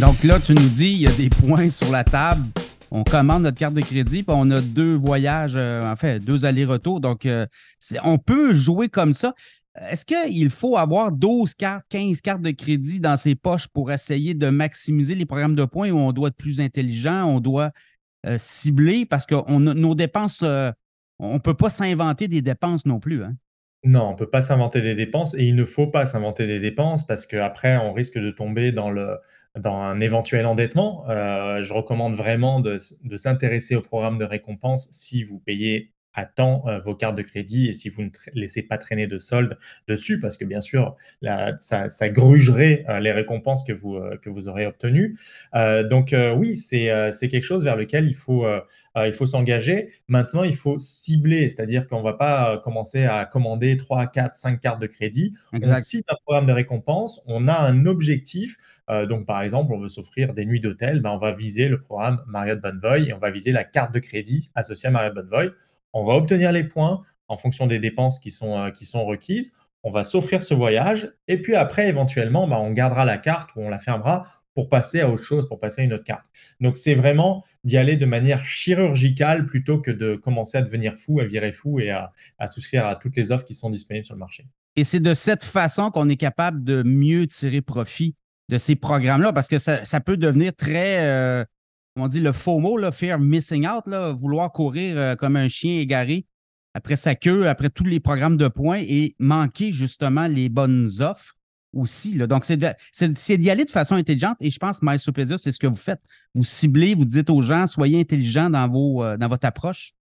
Donc là, tu nous dis, il y a des points sur la table. On commande notre carte de crédit, puis on a deux voyages, euh, en fait, deux allers-retours. Donc, euh, on peut jouer comme ça. Est-ce qu'il faut avoir 12 cartes, 15 cartes de crédit dans ses poches pour essayer de maximiser les programmes de points où on doit être plus intelligent, on doit euh, cibler? Parce que nos dépenses, on ne peut pas s'inventer des dépenses non plus. Hein? Non, on ne peut pas s'inventer des dépenses et il ne faut pas s'inventer des dépenses parce qu'après, on risque de tomber dans, un éventuel endettement. Euh, je recommande vraiment de, s'intéresser au programme de récompense si vous payez à temps euh, vos cartes de crédit et si vous ne laissez pas traîner de soldes dessus parce que bien sûr, ça, grugerait euh, les récompenses que vous aurez obtenues. donc oui, c'est quelque chose vers lequel il faut euh, il faut s'engager. Maintenant, il faut cibler, c'est-à-dire qu'on ne va pas euh, commencer à commander 3, 4, 5 cartes de crédit. On cite un programme de récompense, on a un objectif. Euh, donc, par exemple, on veut s'offrir des nuits d'hôtel, ben, on va viser le programme Marriott Bonvoy et on va viser la carte de crédit associée à Marriott Bonvoy. On va obtenir les points en fonction des dépenses qui sont, qui sont requises. On va s'offrir ce voyage et puis après, éventuellement, ben, on gardera la carte ou on la fermera pour passer à autre chose, pour passer à une autre carte. Donc, c'est vraiment d'y aller de manière chirurgicale plutôt que de commencer à devenir fou, à virer fou et à, souscrire à toutes les offres qui sont disponibles sur le marché. Et c'est de cette façon qu'on est capable de mieux tirer profit de ces programmes-là, parce que ça, peut devenir très, euh, on dit le faux mot, là, missing out, vouloir courir euh, comme un chien égaré après sa queue, après tous les programmes de points et manquer justement les bonnes offres aussi. Là. Donc, c'est d'y aller de façon intelligente et je pense, Miles plaisir, c'est ce que vous faites. Vous ciblez, vous dites aux gens, soyez intelligents dans, vos, euh, dans votre approche.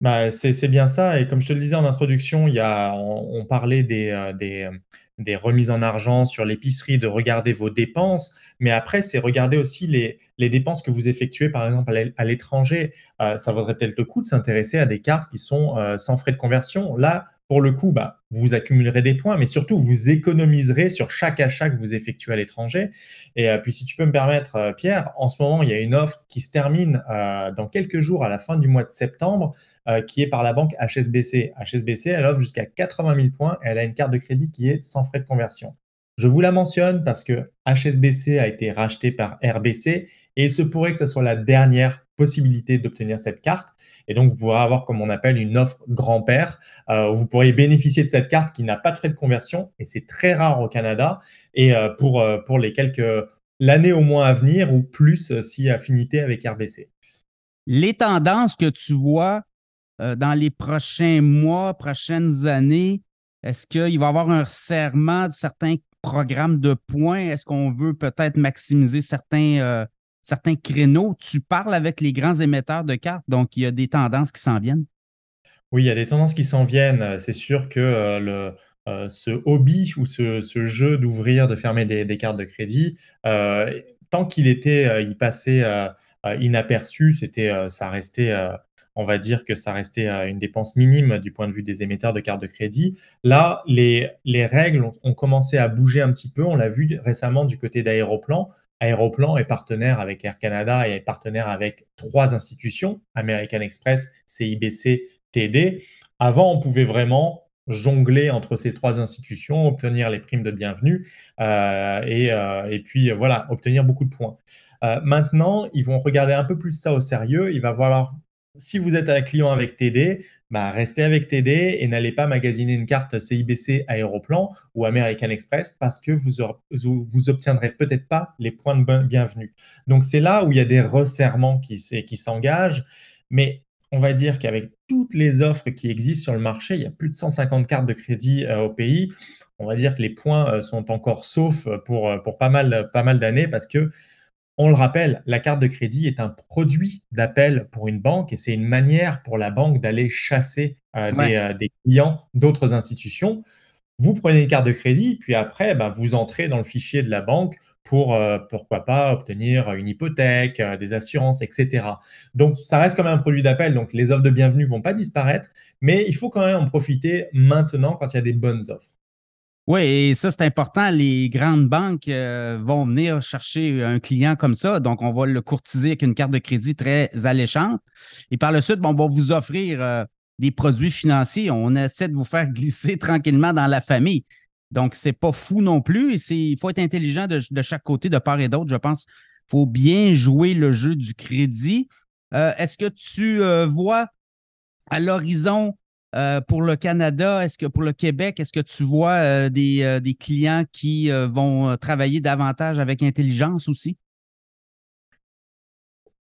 Bah, c'est bien ça. Et comme je te le disais en introduction, il y a, on, parlait des, euh, des, des, remises en argent sur l'épicerie, de regarder vos dépenses. Mais après, c'est regarder aussi les, les, dépenses que vous effectuez, par exemple, à l'étranger. Euh, ça vaudrait peut-être le coup de s'intéresser à des cartes qui sont sans frais de conversion. Là, pour le coup, bah, vous accumulerez des points, mais surtout, vous économiserez sur chaque achat que vous effectuez à l'étranger. Et euh, puis, si tu peux me permettre, euh, Pierre, en ce moment, il y a une offre qui se termine euh, dans quelques jours, à la fin du mois de septembre, qui est par la banque HSBC. HSBC, elle offre jusqu'à 80 000 points et elle a une carte de crédit qui est sans frais de conversion. Je vous la mentionne parce que HSBC a été racheté par RBC et il se pourrait que ce soit la dernière possibilité d'obtenir cette carte. Et donc, vous pourrez avoir, comme on appelle, une offre grand-père. Euh, vous pourriez bénéficier de cette carte qui n'a pas de frais de conversion, et c'est très rare au Canada. Et euh, pour, euh, pour les quelques l'année au moins à venir, ou plus si affinité avec RBC. Les tendances que tu vois dans les prochains mois, prochaines années, est-ce qu'il va y avoir un resserrement de certains programmes de points? Est-ce qu'on veut peut-être maximiser certains certains créneaux. Tu parles avec les grands émetteurs de cartes, donc il y a des tendances qui s'en viennent? Oui, il y a des tendances qui s'en viennent. C'est sûr que euh, euh, ce hobby ou ce, jeu d'ouvrir, de fermer des, cartes de crédit, euh, tant qu'il était, il passait inaperçu, c'était, ça restait, on va dire que ça restait une dépense minime du point de vue des émetteurs de cartes de crédit. Là, les, les règles ont commencé à bouger un petit peu. On l'a vu récemment du côté d'Aéroplan. Aéroplan est partenaire avec Air Canada et est partenaire avec trois institutions, American Express, CIBC, TD. Avant, on pouvait vraiment jongler entre ces trois institutions, obtenir les primes de bienvenue euh, euh, et, puis voilà, obtenir beaucoup de points. Euh, maintenant, ils vont regarder un peu plus ça au sérieux. Il va falloir, si vous êtes un client avec TD, bah, restez avec TD et n'allez pas magasiner une carte CIBC Aéroplan ou American Express parce que vous, vous, obtiendrez peut-être pas les points de bienvenue. Donc c'est là où il y a des resserrements qui, s'engagent, mais on va dire qu'avec toutes les offres qui existent sur le marché, il y a plus de 150 cartes de crédit euh, au pays. On va dire que les points euh, sont encore saufs pour, euh, pas mal d'années parce que on le rappelle, la carte de crédit est un produit d'appel pour une banque et c'est une manière pour la banque d'aller chasser euh, euh, des, clients d'autres institutions. Vous prenez une carte de crédit, puis après, bah, vous entrez dans le fichier de la banque pour, euh, pourquoi pas, obtenir une hypothèque, des assurances, etc. Donc, ça reste quand même un produit d'appel, donc les offres de bienvenue ne vont pas disparaître, mais il faut quand même en profiter maintenant quand il y a des bonnes offres. Oui, et ça, c'est important. Les grandes banques euh, vont venir chercher un client comme ça. Donc, on va le courtiser avec une carte de crédit très alléchante. Et par le suite, on va vous offrir euh, des produits financiers. On essaie de vous faire glisser tranquillement dans la famille. Donc, c'est pas fou non plus. Il faut être intelligent de, chaque côté, de part et d'autre, je pense, faut bien jouer le jeu du crédit. Est-ce que tu vois à l'horizon pour le Canada, est-ce que pour le Québec, est-ce que tu vois des, des, clients qui vont travailler davantage avec intelligence aussi?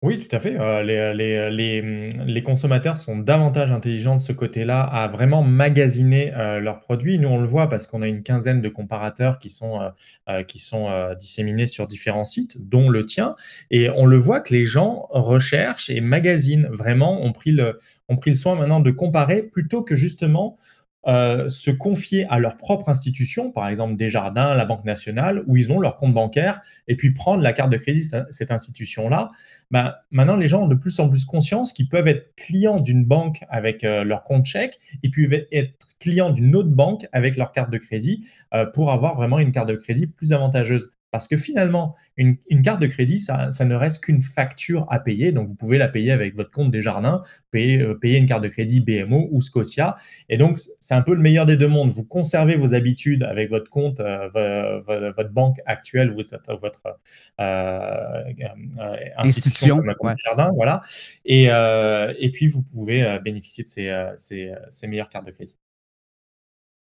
Oui, tout à fait. Euh, les, euh, euh, consommateurs sont davantage intelligents de ce côté-là à vraiment magasiner, leurs produits. Nous, on le voit parce qu'on a une quinzaine de comparateurs qui sont, sont, disséminés sur différents sites, dont le tien et on le voit que les gens recherchent et magasinent. Vraiment, ont pris le soin maintenant de comparer plutôt que justement, se confier à leur propre institution, par exemple Desjardins, la Banque nationale, où ils ont leur compte bancaire, et puis prendre la carte de crédit de cette institution-là. Ben, maintenant, les gens ont de plus en plus conscience qu'ils peuvent être clients d'une banque avec euh, leur compte chèque, et puis être clients d'une autre banque avec leur carte de crédit euh, pour avoir vraiment une carte de crédit plus avantageuse. Parce que finalement, une, carte de crédit, ça, ne reste qu'une facture à payer. Donc, vous pouvez la payer avec votre compte Desjardins, payer, euh, payer une carte de crédit BMO ou Scotia. Et donc, c'est un peu le meilleur des deux mondes. Vous conservez vos habitudes avec votre compte, euh, votre banque actuelle, votre, votre euh, institution, comme compte Desjardins, voilà. Et, et puis, vous pouvez bénéficier de ces, ces meilleures cartes de crédit.